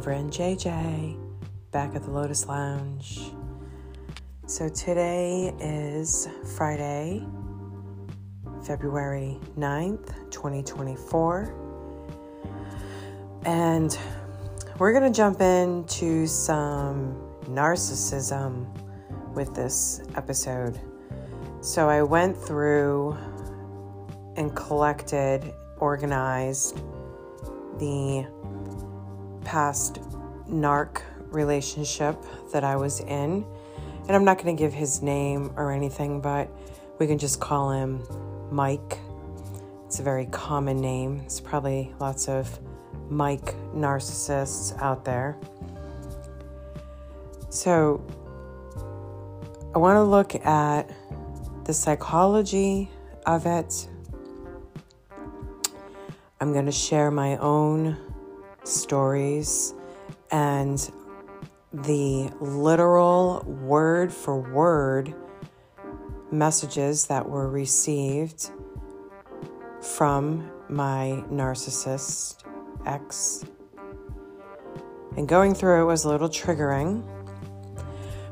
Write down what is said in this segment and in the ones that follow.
Reverend JJ back at the Lotus Lounge. So today is Friday, February 9th, 2024. And we're going to jump into some narcissism with this episode. So I went through and collected, organized the past narc relationship that I was in. And I'm not going to give his name or anything, but we can just call him Mike. It's a very common name. It's probably lots of Mike narcissists out there. So I want to look at the psychology of it. I'm going to share my own stories and the literal word for word messages that were received from my narcissist ex. And going through it was a little triggering.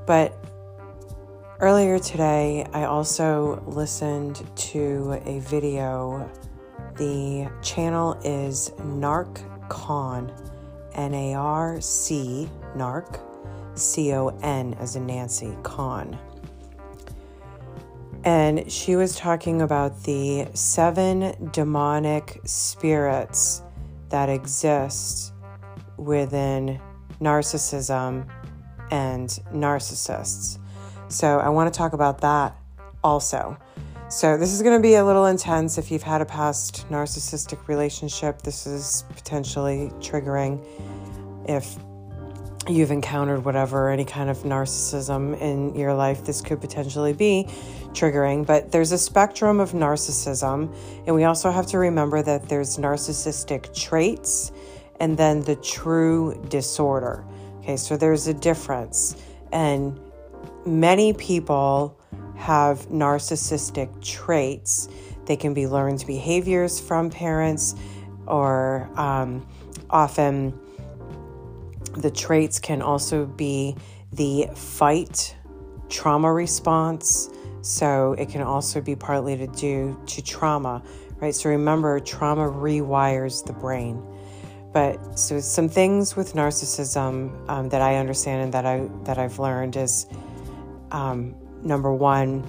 But earlier today, I also listened to a video. The channel is NarcCon, N A R C, Narc, C O N as in Nancy, Con. And she was talking about the seven demonic spirits that exist within narcissism and narcissists. So I want to talk about that also. So this is going to be a little intense if you've had a past narcissistic relationship. This is potentially triggering if you've encountered whatever any kind of narcissism in your life this could potentially be triggering. But there's a spectrum of narcissism and we also have to remember that there's narcissistic traits and then the true disorder. Okay so there's a difference. And many people have narcissistic traits they can be learned behaviors from parents or um, often the traits can also be the fight trauma response. So it can also be partly to do to trauma, right? So remember, trauma rewires the brain. But so some things with narcissism um, that I understand and that I that I've learned is um, number one,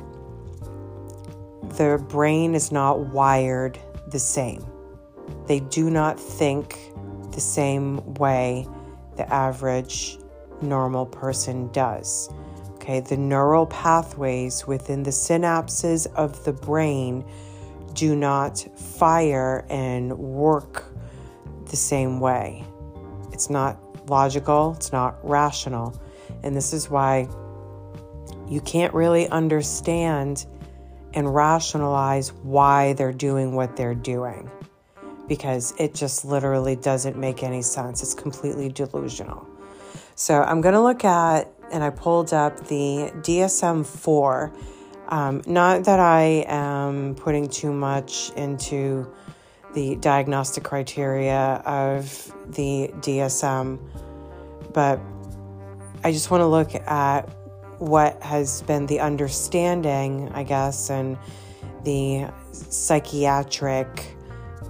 the brain is not wired the same. They do not think the same way the average normal person does. Okay, the neural pathways within the synapses of the brain do not fire and work the same way. It's not logical, it's not rational. And this is why you can't really understand and rationalize why they're doing what they're doing because it just literally doesn't make any sense. It's completely delusional. So I'm going to look at, and I pulled up the DSM 4. Um, not that I am putting too much into the diagnostic criteria of the DSM, but I just want to look at what has been the understanding, I guess, and the psychiatric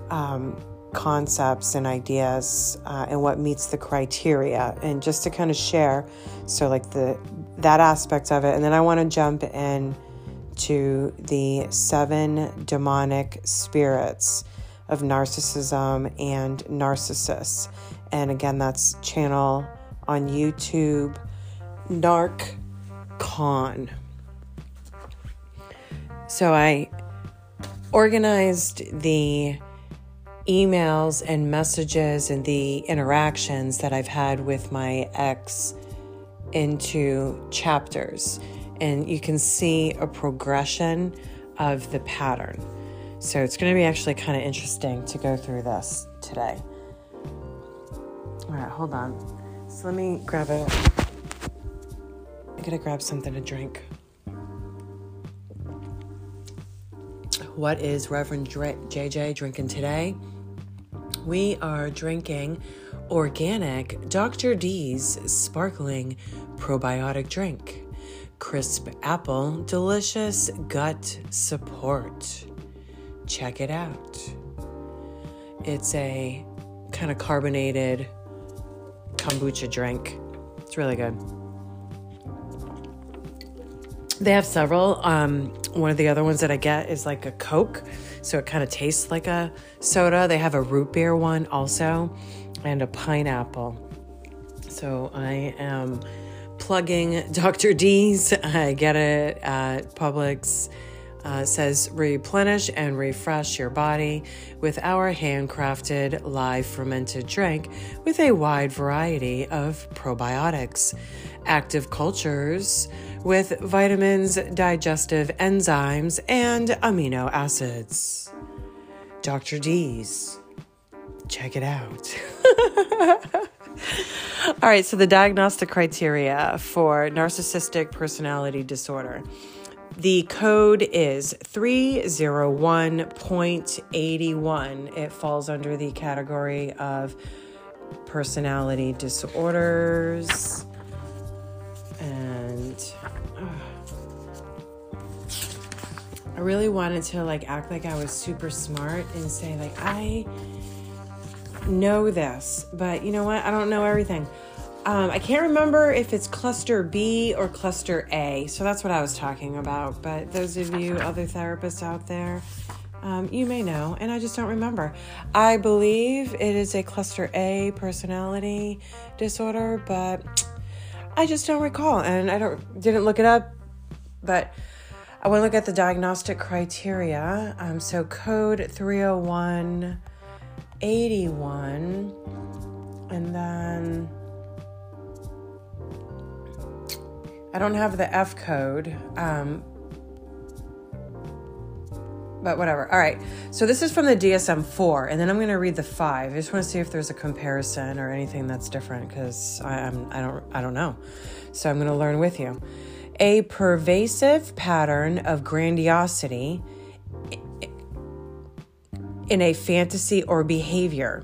um, concepts and ideas uh, and what meets the criteria. And just to kind of share so like the that aspect of it and then i want to jump in to the seven demonic spirits of narcissism and narcissists. And again that's channel on youtube narc con so i organized the emails and messages and the interactions that I've had with my ex into chapters. And you can see a progression of the pattern. So it's going to be actually kind of interesting to go through this today. All right, hold on. So let me grab a. I gotta grab something to drink. What is Reverend JJ drinking today? We are drinking organic Dr. D's sparkling probiotic drink. Crisp apple, delicious gut support. Check it out. It's a kind of carbonated kombucha drink. It's really good. They have several. Um, one of the other ones that I get is like a Coke, so it kind of tastes like a soda. They have a root beer one also, and a pineapple. So I am plugging Dr. D's. I get it at Publix. Uh, says replenish and refresh your body with our handcrafted live fermented drink with a wide variety of probiotics, active cultures with vitamins, digestive enzymes, and amino acids. Dr. D's. Check it out. All right, so the diagnostic criteria for narcissistic personality disorder. The code is 301.81. It falls under the category of personality disorders. And uh, I really wanted to like act like I was super smart and say like I know this, but you know what? I don't know everything. Um, I can't remember if it's cluster B or cluster A, so that's what I was talking about. But those of you other therapists out there, um, you may know, and I just don't remember. I believe it is a cluster A personality disorder, but I just don't recall, and I don't didn't look it up. But I want to look at the diagnostic criteria. Um, so code 30181, and then I don't have the F code, um, but whatever. All right. So this is from the DSM 4, and then I'm going to read the 5. I just want to see if there's a comparison or anything that's different because I'm I don't I don't know. So I'm going to learn with you. A pervasive pattern of grandiosity in a fantasy or behavior,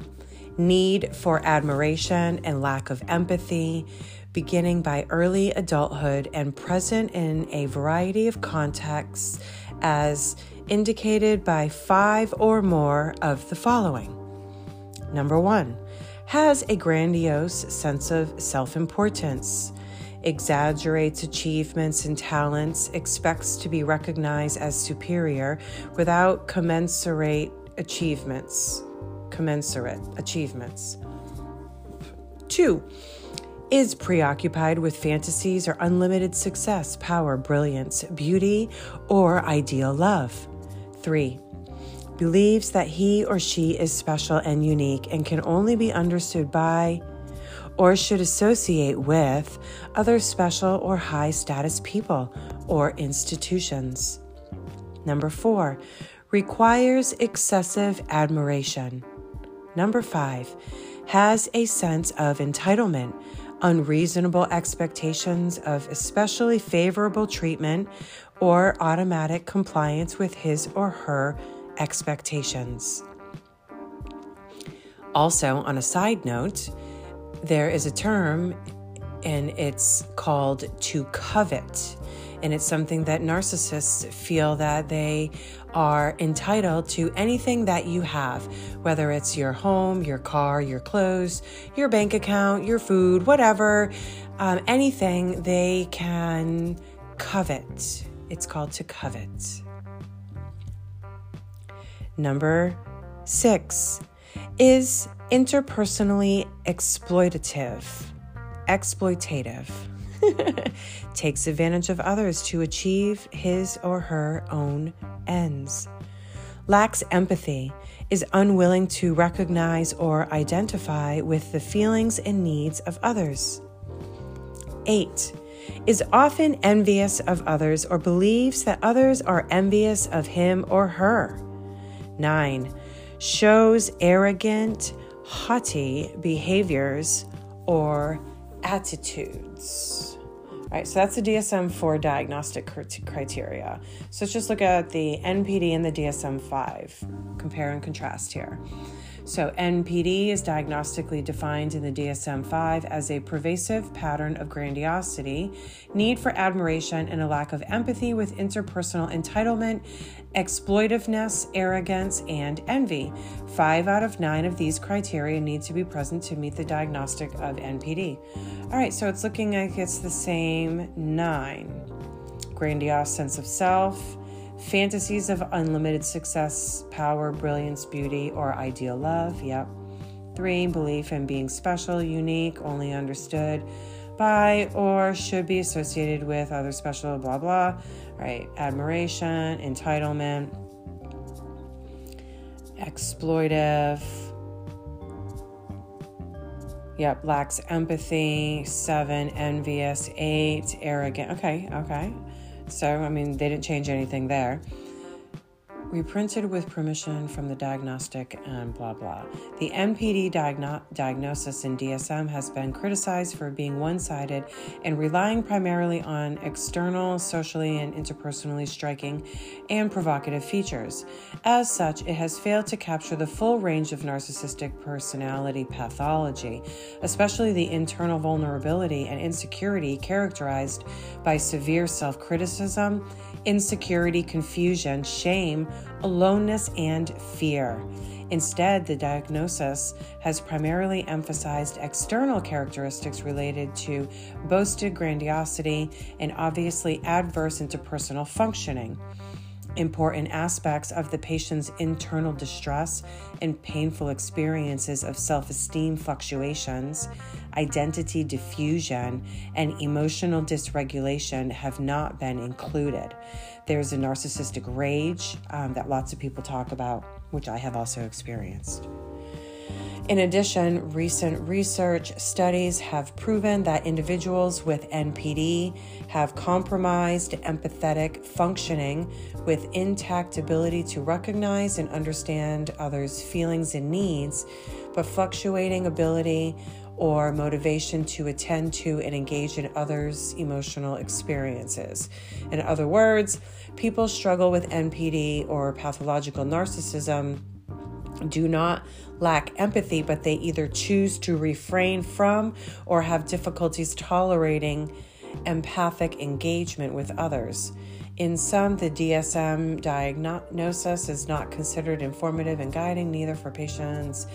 need for admiration and lack of empathy, beginning by early adulthood and present in a variety of contexts as indicated by five or more of the following. Number one, has a grandiose sense of self importance, exaggerates achievements and talents, expects to be recognized as superior without commensurate achievements. Commensurate achievements. Two, is preoccupied with fantasies or unlimited success, power, brilliance, beauty, or ideal love. 3. Believes that he or she is special and unique and can only be understood by or should associate with other special or high status people or institutions. Number 4. Requires excessive admiration. Number 5. Has a sense of entitlement unreasonable expectations of especially favorable treatment or automatic compliance with his or her expectations. Also, on a side note, there is a term and it's called to covet and it's something that narcissists feel that they are entitled to anything that you have, whether it's your home, your car, your clothes, your bank account, your food, whatever, um, anything they can covet. It's called to covet. Number six is interpersonally exploitative. Exploitative. takes advantage of others to achieve his or her own ends, lacks empathy, is unwilling to recognize or identify with the feelings and needs of others. 8. Is often envious of others or believes that others are envious of him or her. 9. Shows arrogant, haughty behaviors or attitudes. All right, so that's the DSM 4 diagnostic criteria. So let's just look at the NPD and the DSM 5, compare and contrast here. So, NPD is diagnostically defined in the DSM 5 as a pervasive pattern of grandiosity, need for admiration, and a lack of empathy with interpersonal entitlement, exploitiveness, arrogance, and envy. Five out of nine of these criteria need to be present to meet the diagnostic of NPD. All right, so it's looking like it's the same nine grandiose sense of self fantasies of unlimited success, power, brilliance, beauty, or ideal love. Yep. Three, belief in being special, unique, only understood by or should be associated with other special, blah, blah. Right. Admiration, entitlement, exploitive. Yep, lacks empathy. Seven, envious. Eight, arrogant. Okay, okay. So, I mean, they didn't change anything there reprinted with permission from the diagnostic and blah blah. The NPD diagno- diagnosis in DSM has been criticized for being one sided and relying primarily on external, socially, and interpersonally striking and provocative features. As such, it has failed to capture the full range of narcissistic personality pathology, especially the internal vulnerability and insecurity characterized by severe self criticism insecurity, confusion, shame, aloneness, and fear. Instead, the diagnosis has primarily emphasized external characteristics related to boasted grandiosity and obviously adverse interpersonal functioning important aspects of the patient's internal distress and painful experiences of self esteem fluctuations, identity diffusion, and emotional dysregulation have not been included. There's a narcissistic rage um, that lots of people talk about, which I have also experienced. In addition, recent research studies have proven that individuals with NPD have compromised empathetic functioning with intact ability to recognize and understand others' feelings and needs, but fluctuating ability or motivation to attend to and engage in others' emotional experiences. In other words, people struggle with NPD or pathological narcissism do not lack empathy, but they either choose to refrain from or have difficulties tolerating empathic engagement with others. In some, the DSM diagnosis is not considered informative and guiding, neither for patients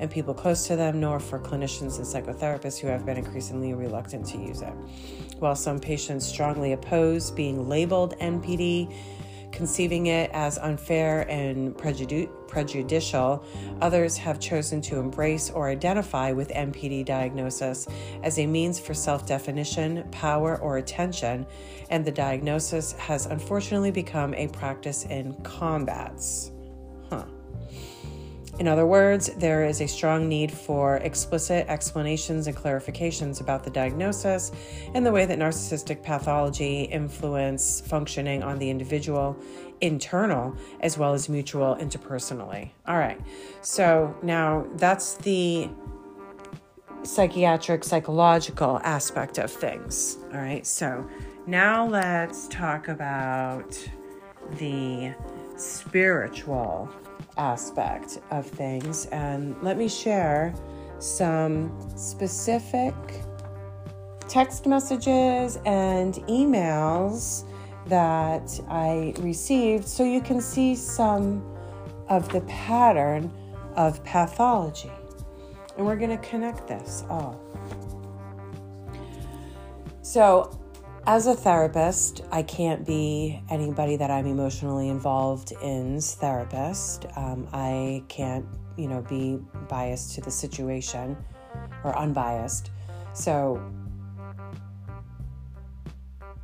and people close to them, nor for clinicians and psychotherapists who have been increasingly reluctant to use it. While some patients strongly oppose being labeled NPD, conceiving it as unfair and prejudici- prejudicial, others have chosen to embrace or identify with NPD diagnosis as a means for self definition, power, or attention, and the diagnosis has unfortunately become a practice in combats. In other words, there is a strong need for explicit explanations and clarifications about the diagnosis and the way that narcissistic pathology influence functioning on the individual, internal as well as mutual interpersonally. All right. So now that's the psychiatric psychological aspect of things. All right. So now let's talk about the spiritual aspect of things. And let me share some specific text messages and emails that I received so you can see some of the pattern of pathology. And we're going to connect this all. So, as a therapist, I can't be anybody that I'm emotionally involved in's therapist. Um, I can't, you know, be biased to the situation or unbiased. So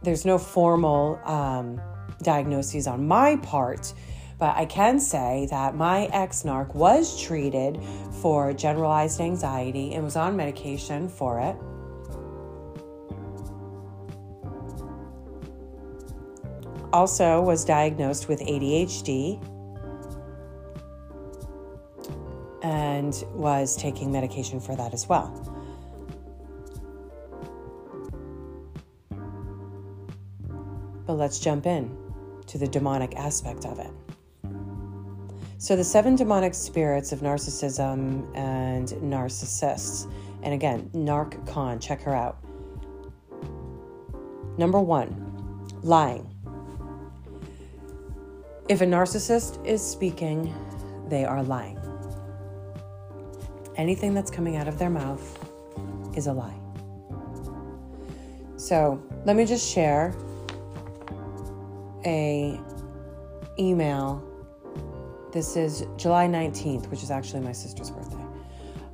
there's no formal um, diagnoses on my part, but I can say that my ex narc was treated for generalized anxiety and was on medication for it. Also was diagnosed with ADHD and was taking medication for that as well. But let's jump in to the demonic aspect of it. So, the seven demonic spirits of narcissism and narcissists. And again, NarcCon, check her out. Number one, lying. If a narcissist is speaking, they are lying. Anything that's coming out of their mouth is a lie. So let me just share a email. This is July 19th, which is actually my sister's birthday.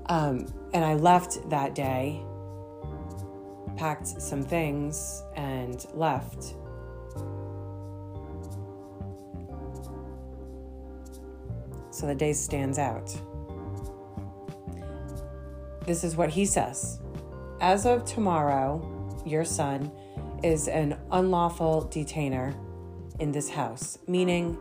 Um, and I left that day, packed some things, and left. So the day stands out. This is what he says. As of tomorrow, your son is an unlawful detainer in this house, meaning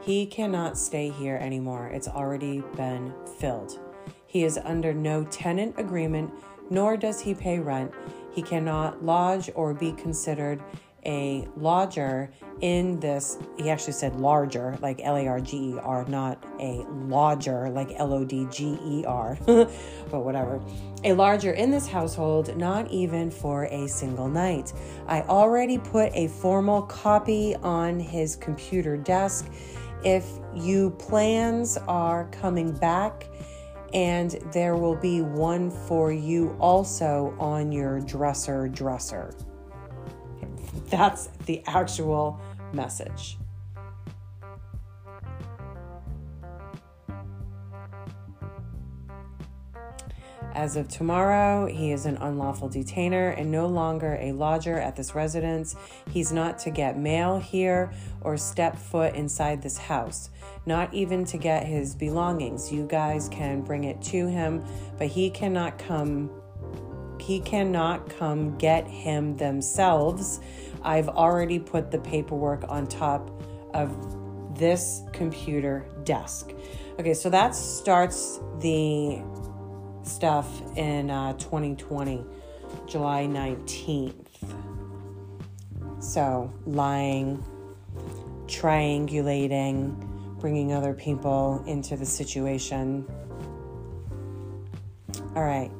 he cannot stay here anymore. It's already been filled. He is under no tenant agreement, nor does he pay rent. He cannot lodge or be considered a lodger in this. He actually said larger, like L A R G E R, not a lodger, like L O D G E R, but whatever. A larger in this household, not even for a single night. I already put a formal copy on his computer desk. If you plans are coming back, and there will be one for you also on your dresser dresser. That's the actual message. As of tomorrow, he is an unlawful detainer and no longer a lodger at this residence. He's not to get mail here or step foot inside this house, not even to get his belongings. You guys can bring it to him, but he cannot come he cannot come get him themselves. I've already put the paperwork on top of this computer desk. Okay, so that starts the stuff in uh, 2020, July 19th. So, lying, triangulating, bringing other people into the situation. All right,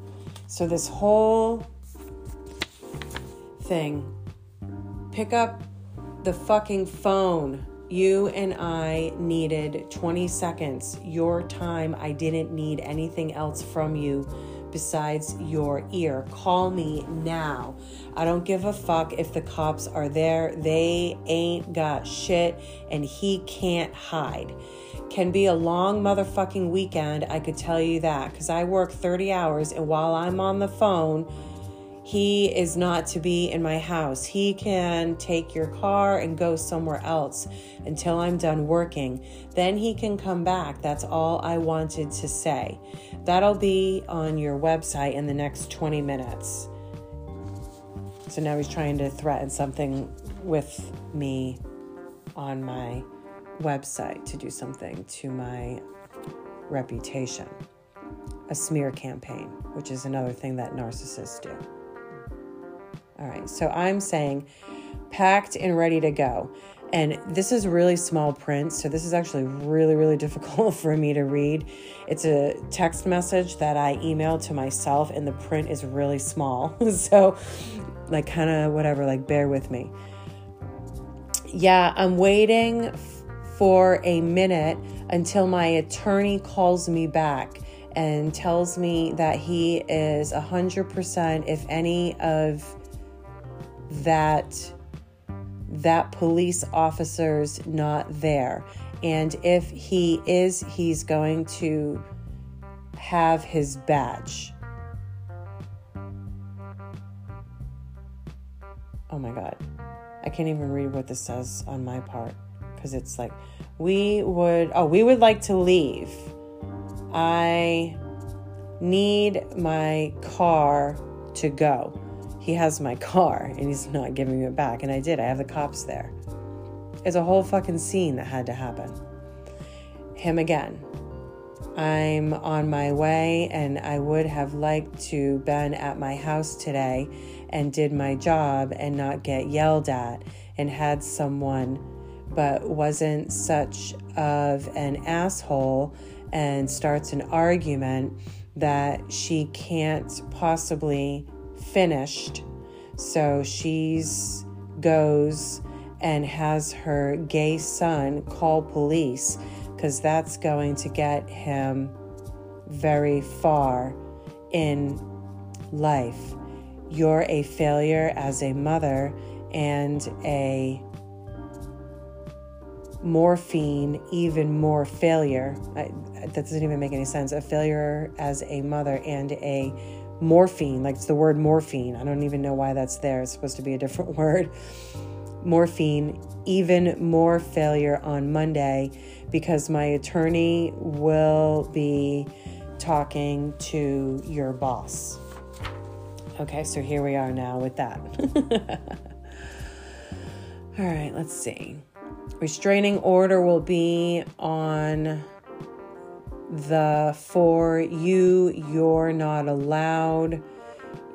so this whole thing, pick up the fucking phone you and I needed 20 seconds, your time. I didn't need anything else from you besides your ear. Call me now. I don't give a fuck if the cops are there. They ain't got shit and he can't hide. Can be a long motherfucking weekend, I could tell you that, because I work 30 hours and while I'm on the phone, he is not to be in my house. He can take your car and go somewhere else until I'm done working. Then he can come back. That's all I wanted to say. That'll be on your website in the next 20 minutes. So now he's trying to threaten something with me on my website to do something to my reputation. A smear campaign, which is another thing that narcissists do. All right, so I'm saying packed and ready to go. And this is really small print, so this is actually really, really difficult for me to read. It's a text message that I emailed to myself, and the print is really small. so, like, kind of whatever, like, bear with me. Yeah, I'm waiting f- for a minute until my attorney calls me back and tells me that he is 100% if any of that that police officer's not there. And if he is, he's going to have his badge. Oh my God. I can't even read what this says on my part because it's like, we would, oh, we would like to leave. I need my car to go he has my car and he's not giving it back. And I did, I have the cops there. It's a whole fucking scene that had to happen. Him again. I'm on my way and I would have liked to been at my house today and did my job and not get yelled at and had someone but wasn't such of an asshole and starts an argument that she can't possibly finished. So she's goes and has her gay son call police because that's going to get him very far in life. You're a failure as a mother and a morphine, even more failure. I, that doesn't even make any sense. A failure as a mother and a morphine, like it's the word morphine. I don't even know why that's there. It's supposed to be a different word. Morphine, even more failure on Monday because my attorney will be talking to your boss. Okay, so here we are now with that. All right, let's see. Restraining order will be on the for you, you're not allowed,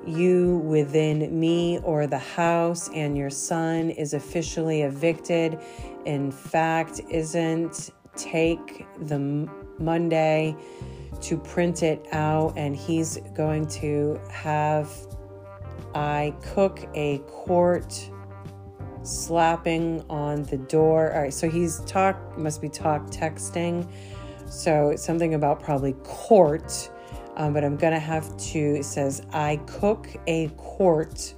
you within me or the house, and your son is officially evicted. In fact, isn't take the Monday to print it out, and he's going to have I cook a court slapping on the door. All right, so he's talk must be talk texting. So it's something about probably court, um, but I'm gonna have to. It says I cook a court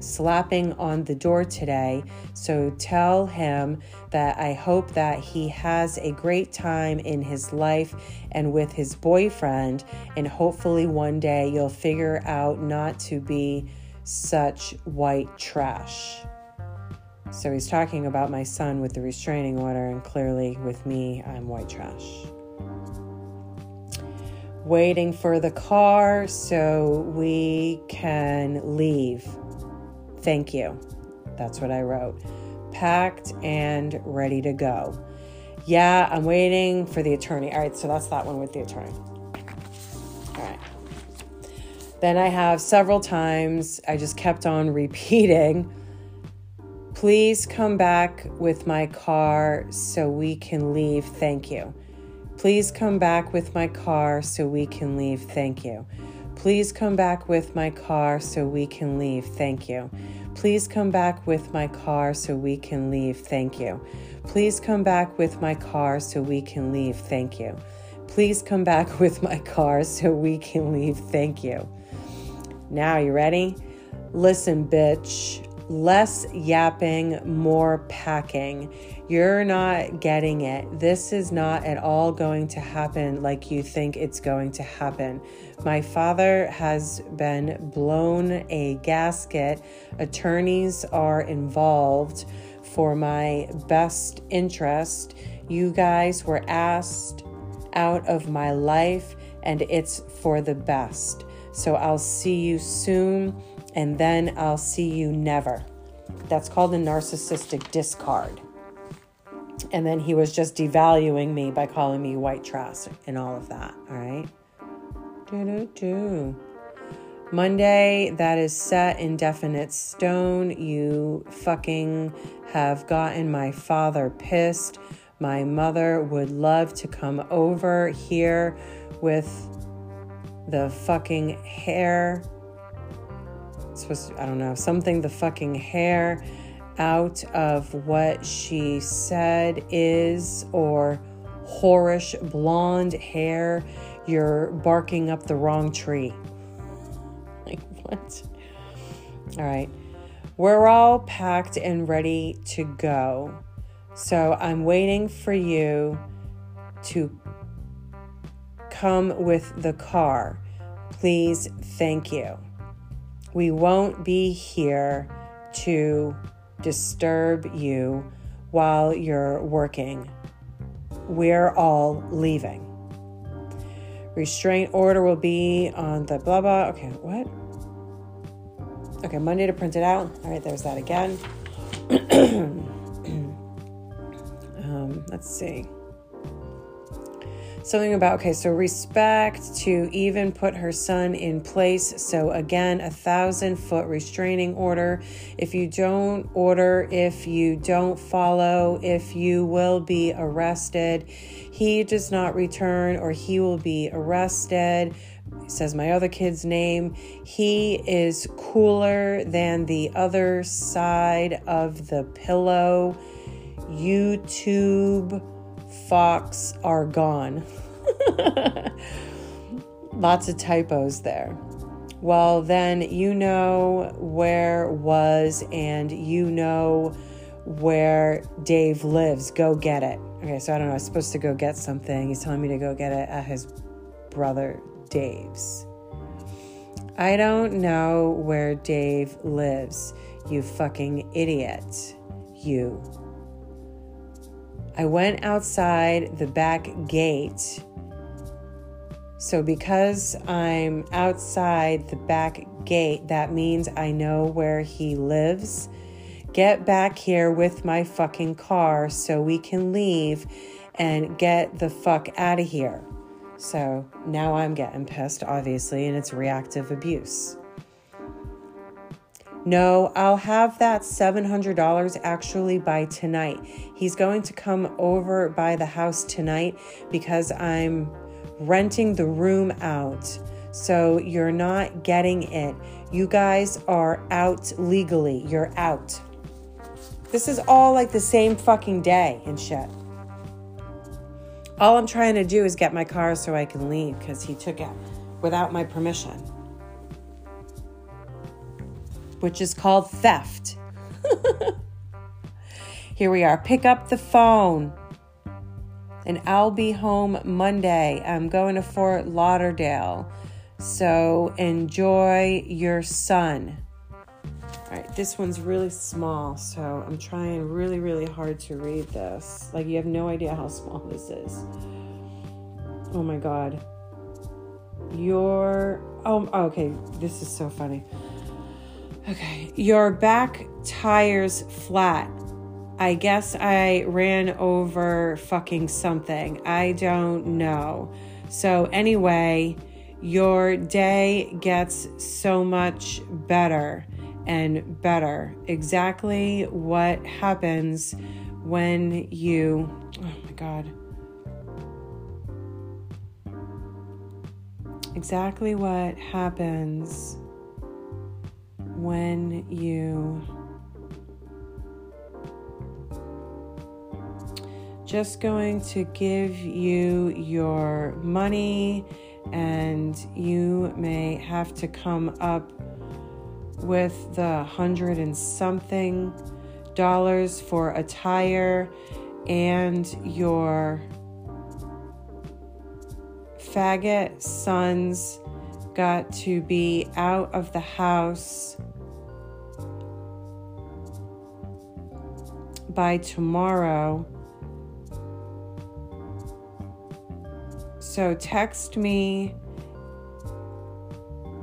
slapping on the door today. So tell him that I hope that he has a great time in his life and with his boyfriend, and hopefully one day you'll figure out not to be such white trash. So he's talking about my son with the restraining order, and clearly with me, I'm white trash. Waiting for the car so we can leave. Thank you. That's what I wrote. Packed and ready to go. Yeah, I'm waiting for the attorney. All right, so that's that one with the attorney. All right. Then I have several times, I just kept on repeating Please come back with my car so we can leave. Thank you. Please come back with my car so we can leave. Thank you. Please come back with my car so we can leave. Thank you. Please come back with my car so we can leave. Thank you. Please come back with my car so we can leave. Thank you. Please come back with my car so we can leave. Thank you. Now, you ready? Listen, bitch less yapping, more packing. You're not getting it. This is not at all going to happen like you think it's going to happen. My father has been blown a gasket. Attorneys are involved for my best interest. You guys were asked out of my life, and it's for the best. So I'll see you soon and then I'll see you never. That's called a narcissistic discard. And then he was just devaluing me by calling me white trash and all of that. All right. Do-do-do. Monday, that is set in definite stone. You fucking have gotten my father pissed. My mother would love to come over here with the fucking hair supposed to, I don't know, something the fucking hair out of what she said is, or whorish blonde hair, you're barking up the wrong tree. Like, what? All right. We're all packed and ready to go. So I'm waiting for you to come with the car. Please, thank you. We won't be here to disturb you while you're working. We're all leaving. Restraint order will be on the blah blah. Okay, what? Okay, Monday to print it out. All right, there's that again. um, let's see. Something about okay so respect to even put her son in place. So again a thousand foot restraining order. If you don't order if you don't follow if you will be arrested he does not return or he will be arrested he says my other kid's name. He is cooler than the other side of the pillow. Youtube Fox are gone. Lots of typos there. Well, then you know where was and you know where Dave lives. Go get it. Okay, so I don't know. I was supposed to go get something. He's telling me to go get it at his brother Dave's. I don't know where Dave lives, you fucking idiot. You. I went outside the back gate. So, because I'm outside the back gate, that means I know where he lives. Get back here with my fucking car so we can leave and get the fuck out of here. So now I'm getting pissed, obviously, and it's reactive abuse. No, I'll have that $700 actually by tonight. He's going to come over by the house tonight because I'm renting the room out. So you're not getting it. You guys are out legally. You're out. This is all like the same fucking day and shit. All I'm trying to do is get my car so I can leave because he took it without my permission which is called theft. Here we are. Pick up the phone. And I'll be home Monday. I'm going to Fort Lauderdale. So enjoy your sun. All right, this one's really small, so I'm trying really, really hard to read this. Like, you have no idea how small this is. Oh my God. Your. Oh, okay. This is so funny. Okay, your back tire's flat. I guess I ran over fucking something. I don't know. So, anyway, your day gets so much better and better. Exactly what happens when you. Oh my God. Exactly what happens when you just going to give you your money and you may have to come up with the hundred and something dollars for a tire and your faggot sons got to be out of the house by tomorrow. So text me.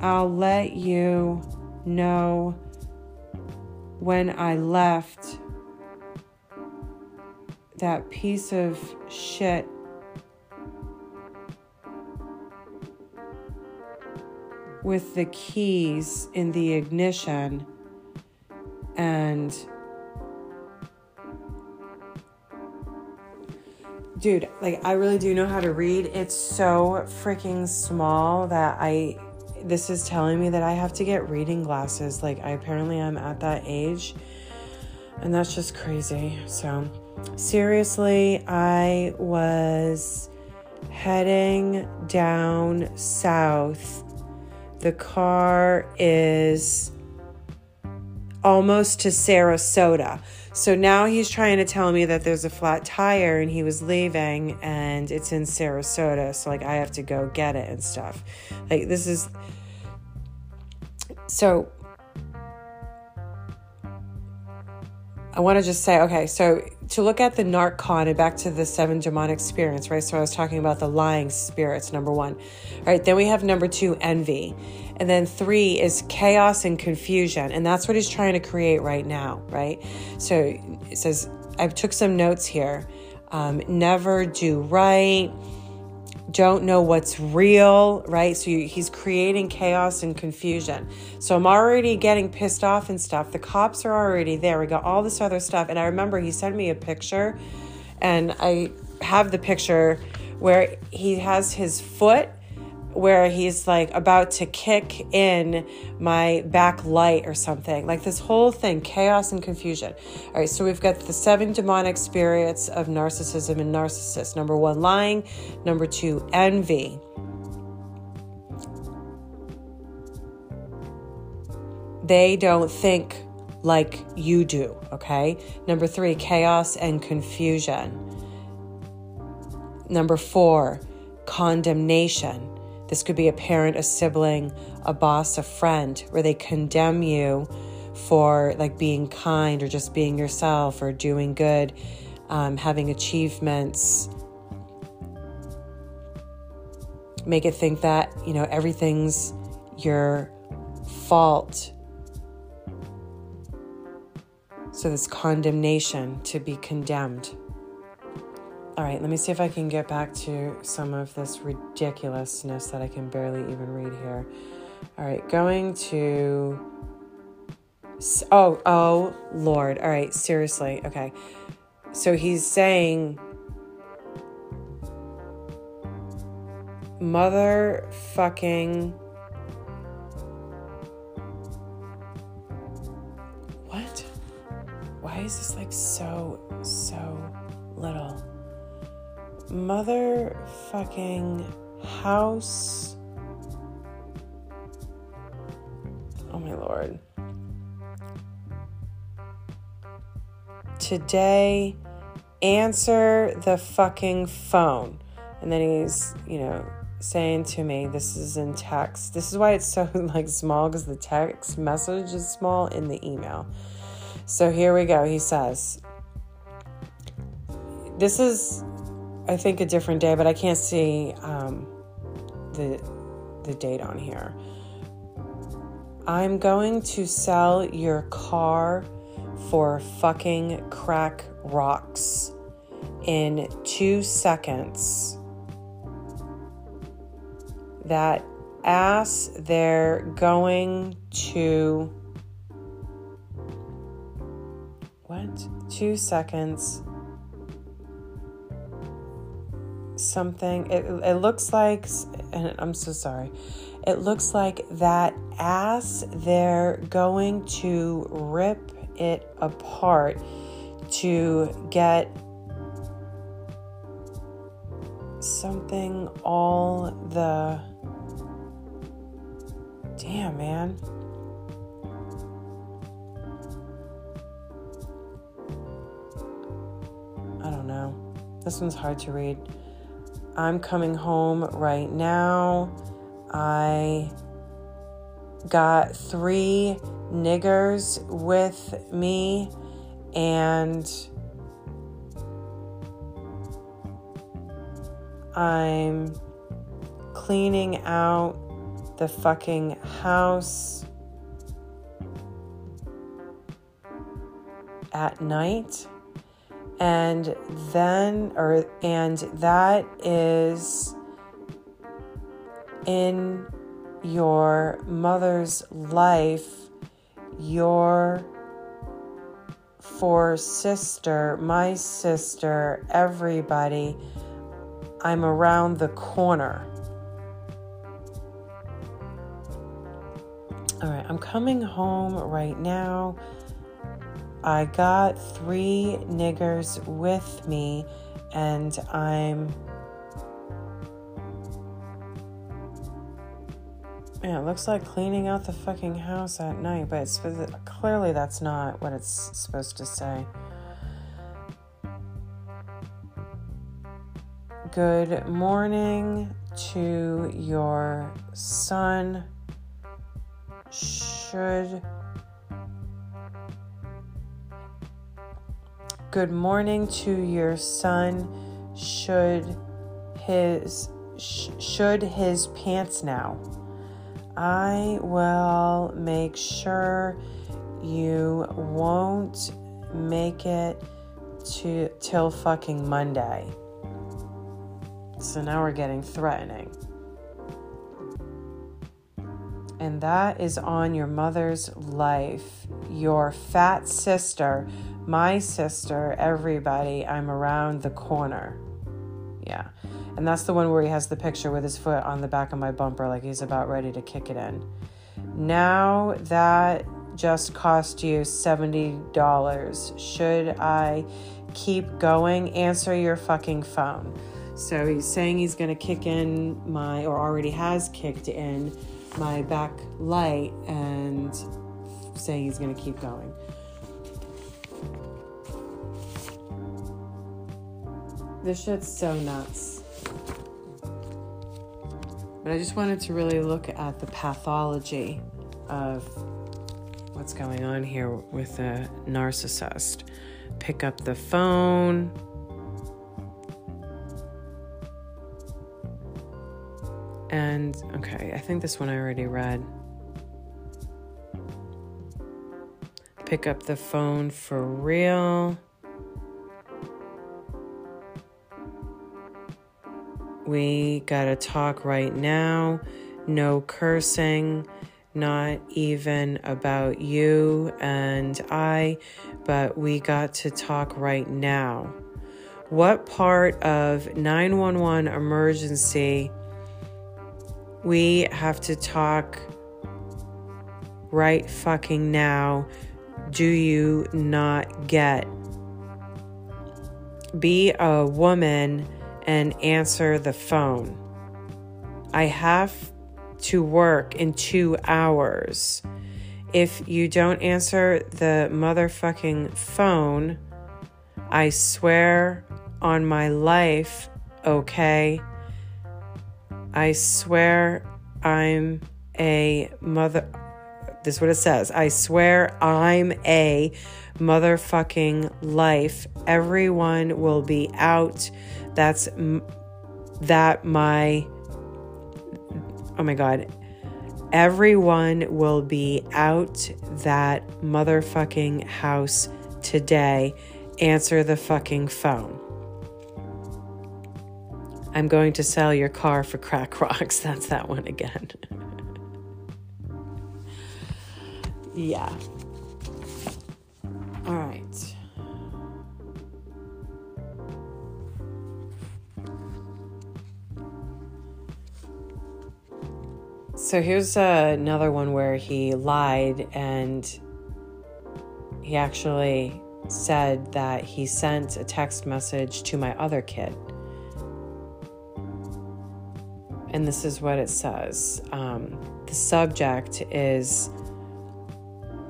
I'll let you know when I left that piece of shit with the keys in the ignition and dude like i really do know how to read. It's so freaking small that i this is telling me that i have to get reading glasses. Like i apparently am at that age and that's just crazy. So seriously i was heading down south the car is almost to Sarasota. So now he's trying to tell me that there's a flat tire and he was leaving and it's in Sarasota. So, like, I have to go get it and stuff. Like, this is. So, I want to just say, okay, so to look at the NarcCon and back to the seven demonic spirits, right? So I was talking about the lying spirits, number one. All right, then we have number two, envy. And then three is chaos and confusion. And that's what he's trying to create right now, right? So it says, I took some notes here. Um, never do right, don't know what's real, right? So you, he's creating chaos and confusion. So I'm already getting pissed off and stuff. The cops are already there. We got all this other stuff. And I remember he sent me a picture, and I have the picture where he has his foot where he's like about to kick in my back light or something. Like this whole thing, chaos and confusion. All right, so we've got the seven demonic spirits of narcissism and narcissists. Number one, lying. Number two, envy. They don't think like you do, okay? Number three, chaos and confusion. Number four, condemnation this could be a parent, a sibling, a boss, a friend, where they condemn you for like being kind or just being yourself or doing good, um, having achievements. Make it think that, you know, everything's your fault. So, this condemnation to be condemned. All right, let me see if I can get back to some of this ridiculousness that I can barely even read here. All right, going to. Oh, oh, Lord. All right, seriously. Okay. So he's saying. Motherfucking. What? Why is this like so, so little? Motherfucking house. Oh my lord. Today, answer the fucking phone. And then he's, you know, saying to me, this is in text. This is why it's so like small because the text message is small in the email. So here we go. He says, This is I think a different day, but I can't see um, the the date on here. I'm going to sell your car for fucking crack rocks in two seconds. That ass, they're going to. What? Two seconds something. It, it looks like, and I'm so sorry, it looks like that ass, they're going to rip it apart to get something all the. Damn, man. I don't know. This one's hard to read. I'm coming home right now. I got three niggers with me and I'm cleaning out the fucking house at night and then or and that is in your mother's life your for sister my sister everybody i'm around the corner. All right i'm coming home right now I got three niggers with me, and I'm. Yeah, it looks like cleaning out the fucking house at night, but it's clearly that's not what it's supposed to say. Good morning to your son. Should good morning to your son should his sh- should his pants now i will make sure you won't make it to till fucking monday So now we're getting threatening. And that is on your mother's life. Your fat sister, my sister, everybody, I'm around the corner. Yeah. And that's the one where he has the picture with his foot on the back of my bumper, like he's about ready to kick it in. Now that just cost you $70. Should I keep going? Answer your fucking phone. So he's saying he's going to kick in my, or already has kicked in my back light and saying he's going to keep going. This shit's so nuts. But I just wanted to really look at the pathology of what's going on here with a narcissist. Pick up the phone. And okay, I think this one I already read. Pick up the phone for real. We gotta talk right now. No cursing not even about you and I, but we got to talk right now. What part of 911 emergency we have to talk right fucking now do you not get? Be a woman and answer the phone. I have to work in two hours. If you don't answer the motherfucking phone, I swear on my life, okay? I swear I'm a mother. This is what it says. I swear I'm a motherfucking life. Everyone will be out. That's that my oh my God, everyone will be out that motherfucking house today. Answer the fucking phone. I'm going to sell your car for crack rocks. That's that one again. yeah. So here's uh, another one where he lied and he actually said that he sent a text message to my other kid. And this is what it says um, the subject is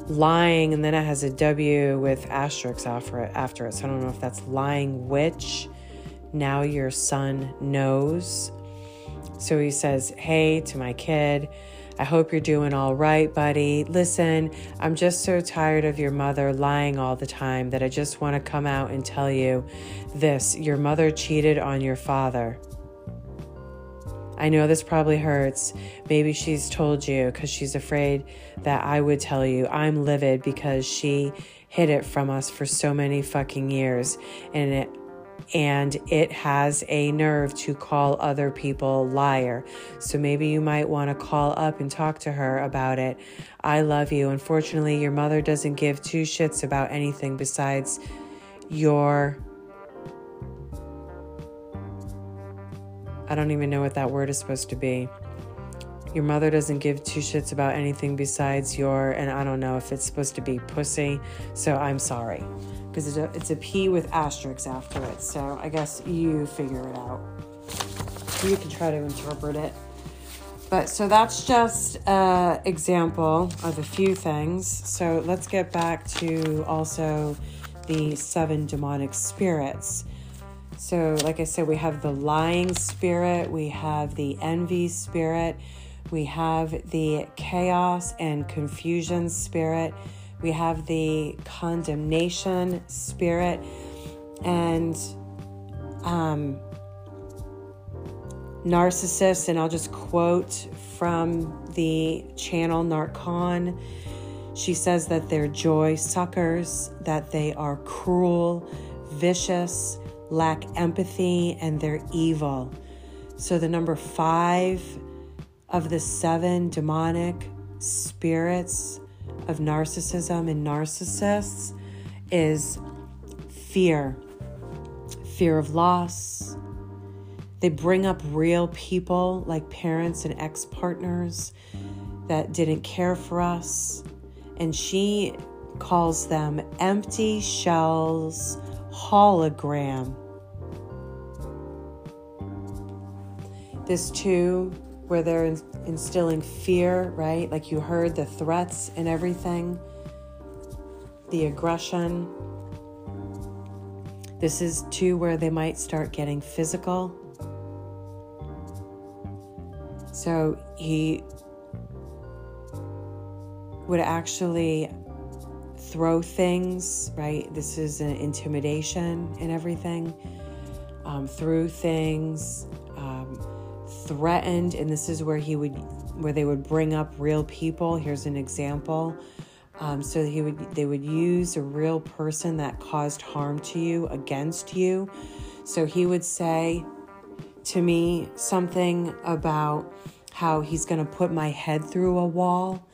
lying, and then it has a W with asterisks after it, after it. So I don't know if that's lying, which now your son knows. So he says, Hey, to my kid, I hope you're doing all right, buddy. Listen, I'm just so tired of your mother lying all the time that I just want to come out and tell you this your mother cheated on your father. I know this probably hurts. Maybe she's told you because she's afraid that I would tell you. I'm livid because she hid it from us for so many fucking years. And it, and it has a nerve to call other people liar. So maybe you might want to call up and talk to her about it. I love you. Unfortunately, your mother doesn't give two shits about anything besides your. I don't even know what that word is supposed to be. Your mother doesn't give two shits about anything besides your, and I don't know if it's supposed to be pussy, so I'm sorry because it's a, it's a P with asterisks after it. So I guess you figure it out. You can try to interpret it. But so that's just an example of a few things. So let's get back to also the seven demonic spirits. So, like I said, we have the lying spirit, we have the envy spirit, we have the chaos and confusion spirit we have the condemnation spirit and um, narcissists. And I'll just quote from the channel NarcCon. She says that they're joy suckers, that they are cruel, vicious, lack empathy, and they're evil. So the number five of the seven demonic spirits of narcissism and narcissists is fear fear of loss. They bring up real people like parents and ex partners that didn't care for us. And she calls them empty shells hologram. This too, where they're instilling fear, right? Like you heard the threats and everything, the aggression. This is too where they might start getting physical. So he would actually throw things, right? This is an intimidation and everything. Um, threw things, um, threatened, and this is where he would, where they would bring up real people. Here's an example. Um, so he would, they would use a real person that caused harm to you against you. So he would say to me something about how he's going to put my head through a wall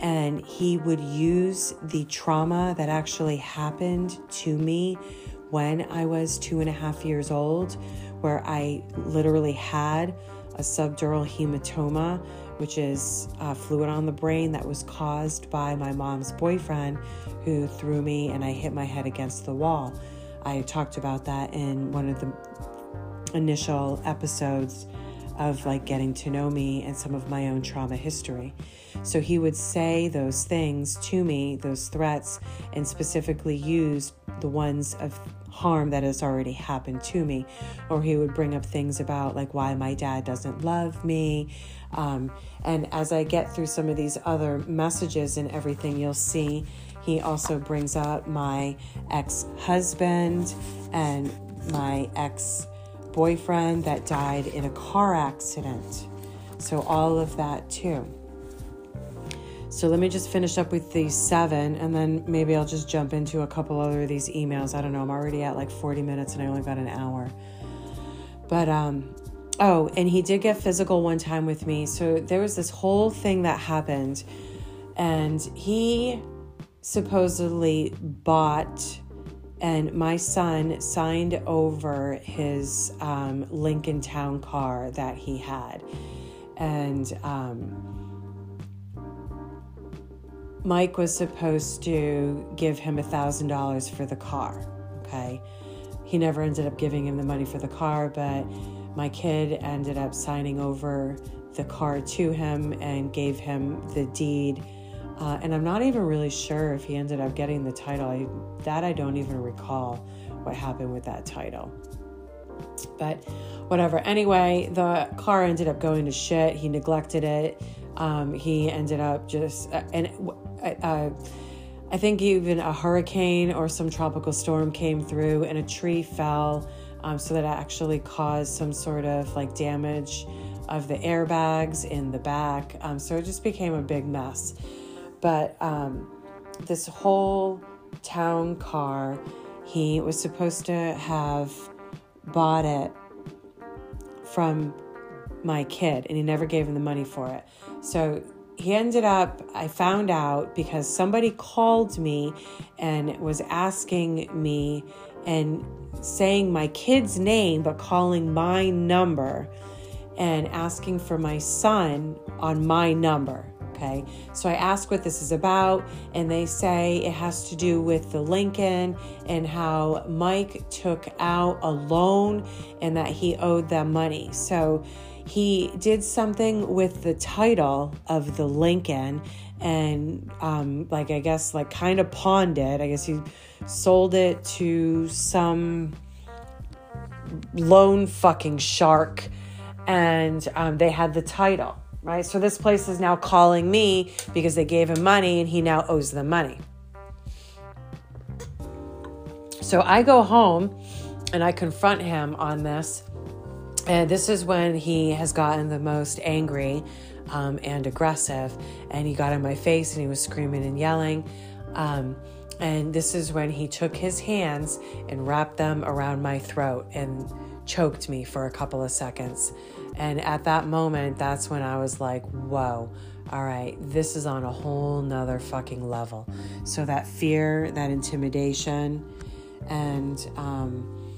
and he would use the trauma that actually happened to me when I was two and a half years old, where I literally had a subdural hematoma, which is fluid on the brain that was caused by my mom's boyfriend who threw me and I hit my head against the wall. I talked about that in one of the initial episodes of like getting to know me and some of my own trauma history. So he would say those things to me, those threats, and specifically use the ones of harm that has already happened to me. Or he would bring up things about like why my dad doesn't love me. Um, and as I get through some of these other messages and everything, you'll see he also brings up my ex husband and my ex boyfriend that died in a car accident. So, all of that too. So, let me just finish up with these seven and then maybe I'll just jump into a couple other of these emails. I don't know. I'm already at like 40 minutes and I only got an hour. But, um, oh, and he did get physical one time with me. So, there was this whole thing that happened and he supposedly bought and my son signed over his um, Lincoln Town car that he had. And um, Mike was supposed to give him a $1,000 for the car. Okay. He never ended up giving him the money for the car, but my kid ended up signing over the car to him and gave him the deed uh, and I'm not even really sure if he ended up getting the title. I, that I don't even recall what happened with that title. But whatever. Anyway, the car ended up going to shit. He neglected it. Um, he ended up just, uh, and uh, uh, I think even a hurricane or some tropical storm came through and a tree fell. Um, so that actually caused some sort of like damage of the airbags in the back. Um, so it just became a big mess. But um, this whole town car, he was supposed to have bought it from my kid, and he never gave him the money for it. So he ended up, I found out because somebody called me and was asking me and saying my kid's name, but calling my number and asking for my son on my number. Okay, so I ask what this is about, and they say it has to do with the Lincoln and how Mike took out a loan and that he owed them money. So he did something with the title of the Lincoln and, um, like, I guess, like, kind of pawned it. I guess he sold it to some loan fucking shark, and um, they had the title right? So this place is now calling me because they gave him money and he now owes them money. So I go home and I confront him on this. And this is when he has gotten the most angry um, and aggressive. And he got in my face and he was screaming and yelling. Um, and this is when he took his hands and wrapped them around my throat and choked me for a couple of seconds. And at that moment, that's when I was like, whoa, all right, this is on a whole nother fucking level. So that fear, that intimidation, and um,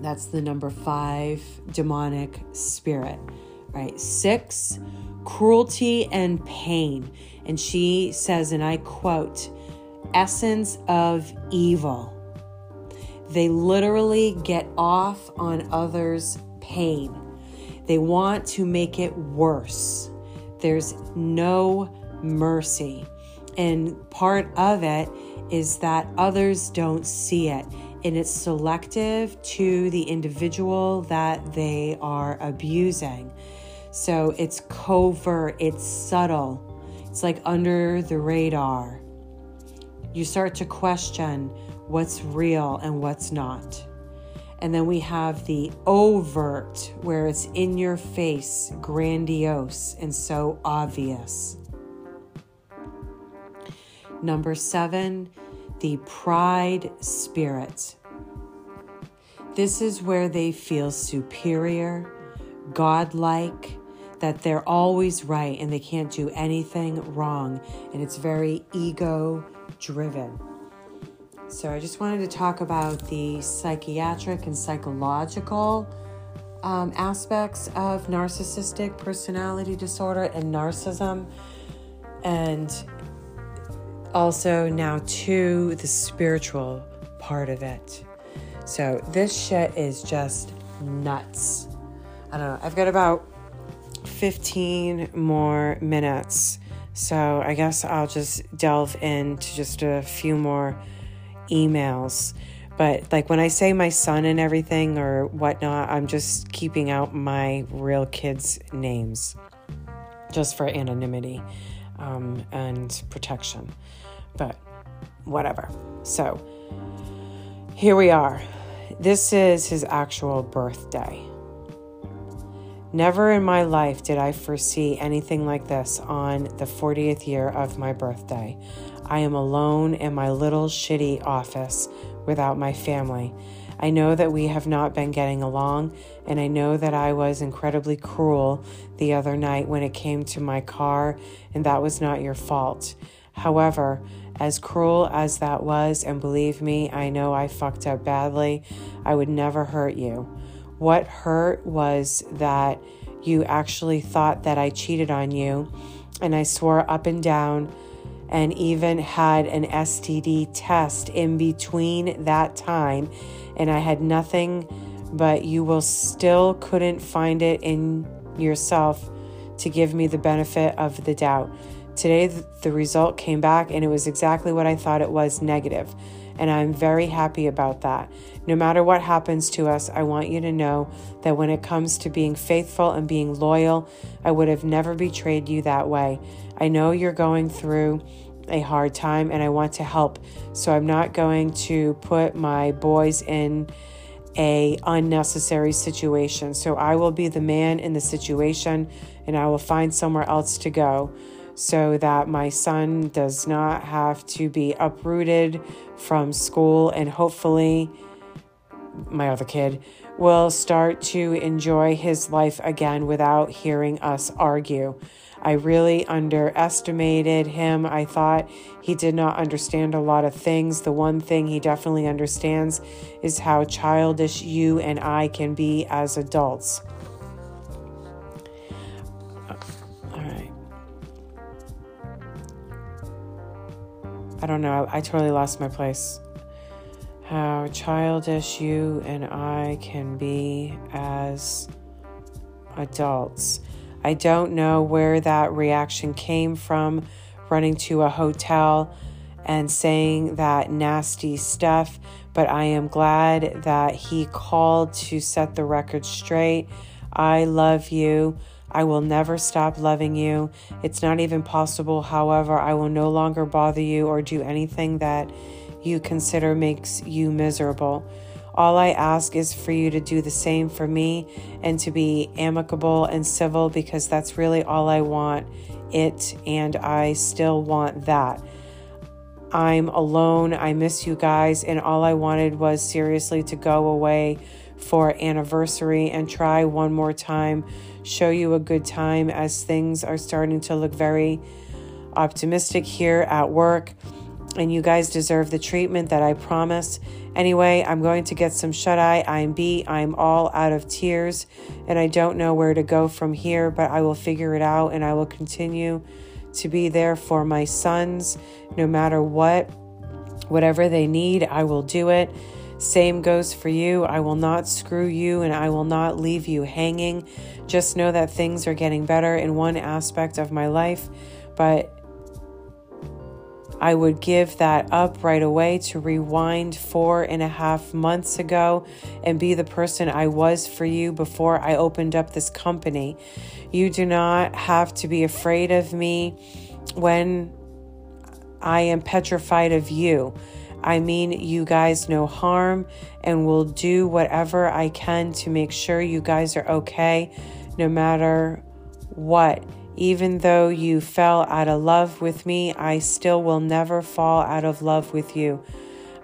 that's the number five demonic spirit, right? Six, cruelty and pain. And she says, and I quote, essence of evil. They literally get off on others' pain. They want to make it worse. There's no mercy. And part of it is that others don't see it. And it's selective to the individual that they are abusing. So it's covert, it's subtle, it's like under the radar. You start to question what's real and what's not. And then we have the overt, where it's in your face, grandiose, and so obvious. Number seven, the pride spirit. This is where they feel superior, godlike, that they're always right and they can't do anything wrong. And it's very ego driven. So I just wanted to talk about the psychiatric and psychological um, aspects of narcissistic personality disorder and narcissism, and also now to the spiritual part of it. So this shit is just nuts. I don't know. I've got about 15 more minutes. So I guess I'll just delve into just a few more emails. But like when I say my son and everything or whatnot, I'm just keeping out my real kids' names just for anonymity um, and protection. But whatever. So here we are. This is his actual birthday. Never in my life did I foresee anything like this on the 40th year of my birthday. I am alone in my little shitty office without my family. I know that we have not been getting along, and I know that I was incredibly cruel the other night when it came to my car, and that was not your fault. However, as cruel as that was, and believe me, I know I fucked up badly, I would never hurt you. What hurt was that you actually thought that I cheated on you, and I swore up and down and even had an STD test in between that time. And I had nothing, but you will still couldn't find it in yourself to give me the benefit of the doubt. Today, the result came back and it was exactly what I thought it was negative, And I'm very happy about that. No matter what happens to us, I want you to know that when it comes to being faithful and being loyal, I would have never betrayed you that way. I know you're going through a hard time and I want to help. So I'm not going to put my boys in a unnecessary situation. So I will be the man in the situation and I will find somewhere else to go so that my son does not have to be uprooted from school and hopefully my other kid will start to enjoy his life again without hearing us argue. I really underestimated him. I thought he did not understand a lot of things. The one thing he definitely understands is how childish you and I can be as adults. Uh, all right. I don't know. I totally lost my place. How childish you and I can be as adults. I don't know where that reaction came from, running to a hotel and saying that nasty stuff, but I am glad that he called to set the record straight. I love you. I will never stop loving you. It's not even possible. However, I will no longer bother you or do anything that you consider makes you miserable. All I ask is for you to do the same for me and to be amicable and civil because that's really all I want. It and I still want that. I'm alone. I miss you guys. And all I wanted was seriously to go away for anniversary and try one more time, show you a good time as things are starting to look very optimistic here at work. And you guys deserve the treatment that I promised. Anyway, I'm going to get some shut eye. I'm beat. I'm all out of tears. And I don't know where to go from here, but I will figure it out and I will continue to be there for my sons no matter what. Whatever they need, I will do it. Same goes for you. I will not screw you and I will not leave you hanging. Just know that things are getting better in one aspect of my life, but I would give that up right away to rewind four and a half months ago and be the person I was for you before I opened up this company. You do not have to be afraid of me when I am petrified of you. I mean you guys no harm and will do whatever I can to make sure you guys are okay no matter what. Even though you fell out of love with me, I still will never fall out of love with you.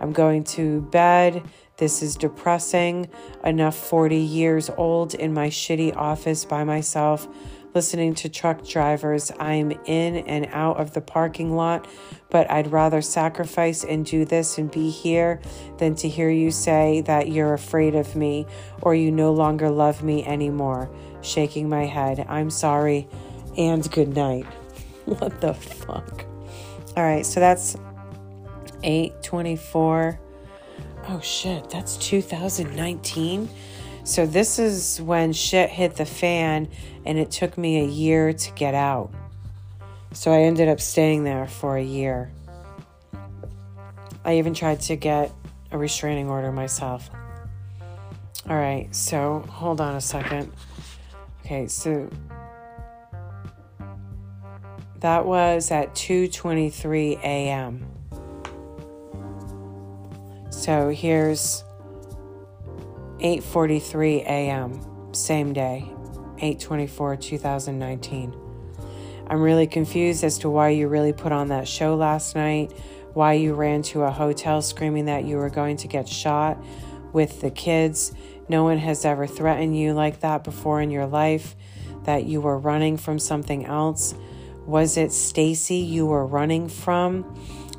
I'm going to bed. This is depressing. Enough 40 years old in my shitty office by myself listening to truck drivers. I'm in and out of the parking lot, but I'd rather sacrifice and do this and be here than to hear you say that you're afraid of me or you no longer love me anymore. Shaking my head. I'm sorry and good night. what the fuck? All right, so that's 824. Oh shit, that's 2019. So, this is when shit hit the fan, and it took me a year to get out. So, I ended up staying there for a year. I even tried to get a restraining order myself. All right, so hold on a second. Okay, so that was at 2:23 a.m. So here's 8:43 a.m. same day, 8:24 2019. I'm really confused as to why you really put on that show last night, why you ran to a hotel screaming that you were going to get shot with the kids. No one has ever threatened you like that before in your life that you were running from something else. Was it Stacy you were running from?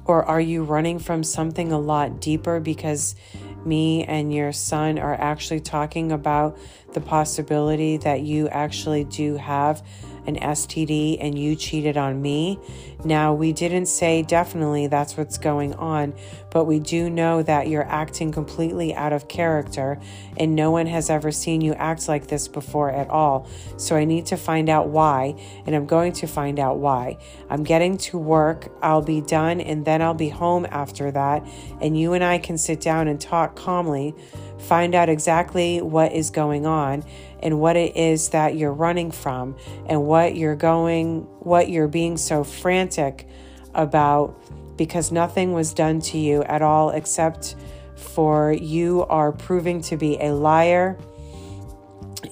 Or are you running from something a lot deeper because me and your son are actually talking about the possibility that you actually do have an STD and you cheated on me. Now, we didn't say definitely that's what's going on, but we do know that you're acting completely out of character and no one has ever seen you act like this before at all. So I need to find out why, and I'm going to find out why. I'm getting to work, I'll be done, and then I'll be home after that, and you and I can sit down and talk calmly find out exactly what is going on and what it is that you're running from and what you're going, what you're being so frantic about because nothing was done to you at all except for you are proving to be a liar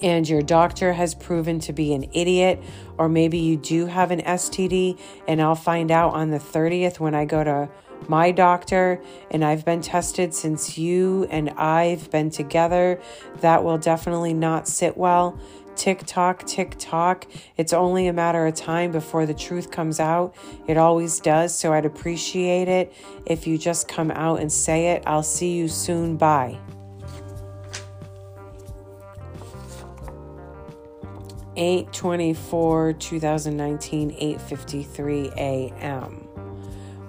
and your doctor has proven to be an idiot, or maybe you do have an STD, and I'll find out on the 30th when I go to my doctor and I've been tested since you and I've been together, that will definitely not sit well. Tick tock, tick tock. It's only a matter of time before the truth comes out. It always does. So I'd appreciate it if you just come out and say it. I'll see you soon. Bye. 824 2019 853 a.m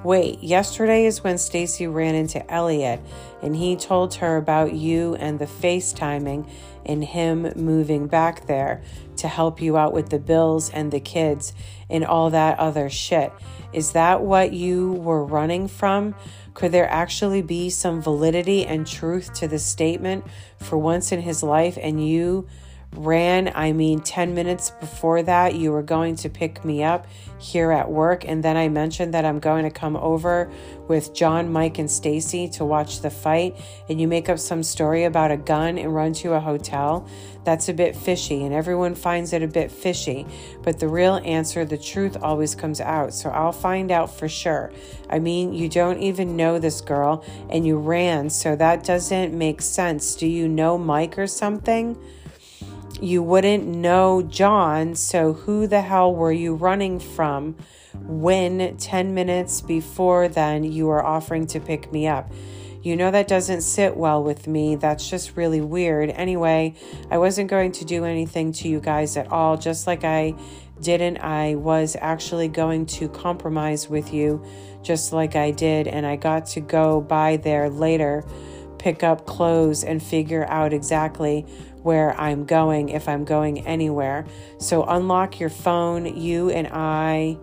Wait, yesterday is when Stacy ran into Elliot and he told her about you and the FaceTiming and him moving back there to help you out with the bills and the kids and all that other shit. Is that what you were running from? Could there actually be some validity and truth to the statement for once in his life and you ran, I mean 10 minutes before that, you were going to pick me up here at work. And then I mentioned that I'm going to come over with John, Mike, and Stacy to watch the fight. And you make up some story about a gun and run to a hotel. That's a bit fishy, and everyone finds it a bit fishy. But the real answer, the truth always comes out. So I'll find out for sure. I mean, you don't even know this girl and you ran, so that doesn't make sense. Do you know Mike or something? You wouldn't know John, so who the hell were you running from when 10 minutes before then you were offering to pick me up? You know that doesn't sit well with me. That's just really weird. Anyway, I wasn't going to do anything to you guys at all, just like I didn't. I was actually going to compromise with you, just like I did, and I got to go by there later, pick up clothes, and figure out exactly where I'm going if I'm going anywhere. So unlock your phone. You and I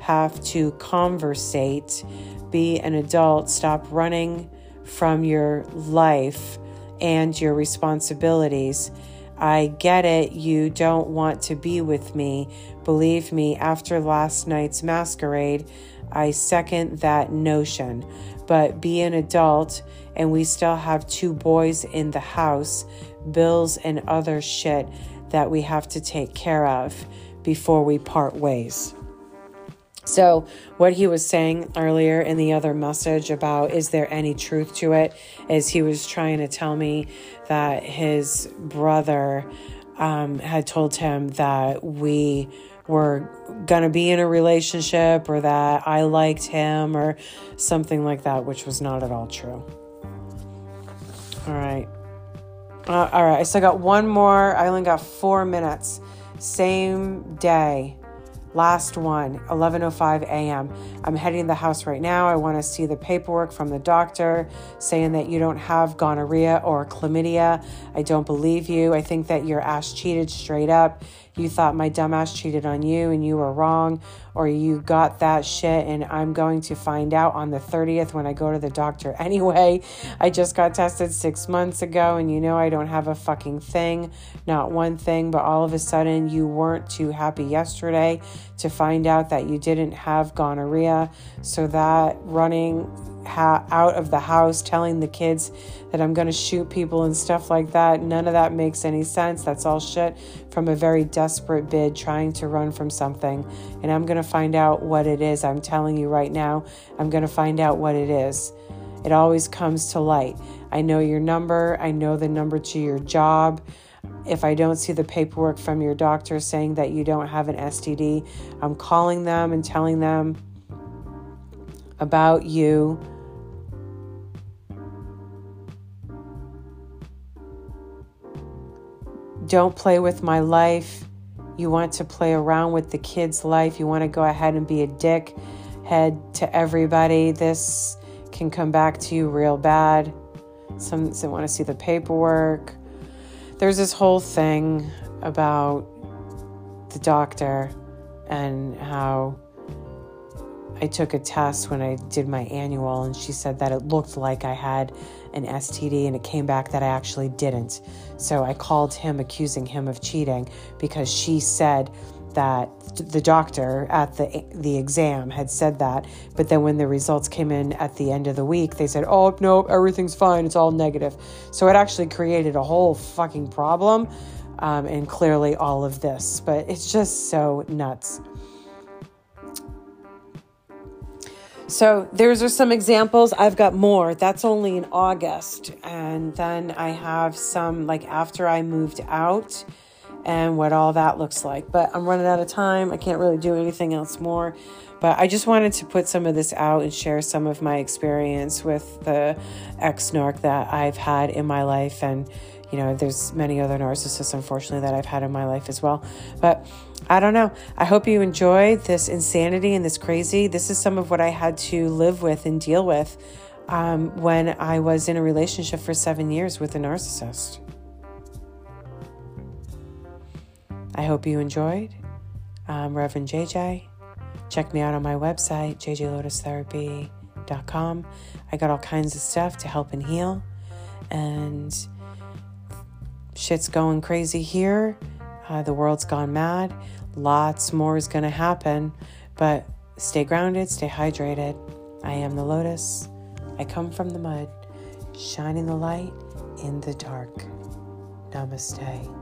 have to conversate, be an adult, stop running from your life and your responsibilities. I get it. You don't want to be with me. Believe me, after last night's masquerade, I second that notion. But be an adult, and we still have two boys in the house bills, and other shit that we have to take care of before we part ways. So, what he was saying earlier in the other message about is there any truth to it is he was trying to tell me that his brother um, had told him that we were going to be in a relationship or that I liked him or something like that, which was not at all true. All right. Uh, all right, I still got one more. I only got four minutes. Same day. Last one, 11:05 a.m. I'm heading to the house right now. I want to see the paperwork from the doctor saying that you don't have gonorrhea or chlamydia. I don't believe you. I think that your ass cheated straight up you thought my dumbass cheated on you and you were wrong, or you got that shit, and I'm going to find out on the 30th when I go to the doctor anyway. I just got tested six months ago, and you know I don't have a fucking thing, not one thing, but all of a sudden you weren't too happy yesterday to find out that you didn't have gonorrhea. So that running ha- out of the house telling the kids that I'm going to shoot people and stuff like that. None of that makes any sense. That's all shit from a very desperate bid trying to run from something. And I'm going to find out what it is. I'm telling you right now, I'm going to find out what it is. It always comes to light. I know your number, I know the number to your job. If I don't see the paperwork from your doctor saying that you don't have an STD, I'm calling them and telling them about you Don't play with my life. You want to play around with the kid's life. You want to go ahead and be a dick head to everybody. This can come back to you real bad. Some, some want to see the paperwork. There's this whole thing about the doctor and how I took a test when I did my annual, and she said that it looked like I had an STD, and it came back that I actually didn't. So I called him, accusing him of cheating, because she said that the doctor at the the exam had said that, but then when the results came in at the end of the week, they said, "Oh no, everything's fine. It's all negative." So it actually created a whole fucking problem, um, and clearly all of this. But it's just so nuts. So there's are some examples. I've got more. That's only in August. And then I have some like after I moved out and what all that looks like. But I'm running out of time. I can't really do anything else more. But I just wanted to put some of this out and share some of my experience with the ex narc that I've had in my life. And, you know, there's many other narcissists, unfortunately, that I've had in my life as well. But I don't know. I hope you enjoy this insanity and this crazy. This is some of what I had to live with and deal with um, when I was in a relationship for seven years with a narcissist. I hope you enjoyed. Um, Reverend JJ. Check me out on my website, jjlotustherapy.com. I got all kinds of stuff to help and heal. And shit's going crazy here. Uh, the world's gone mad. Lots more is going to happen. But stay grounded, stay hydrated. I am the lotus. I come from the mud, shining the light in the dark. Namaste.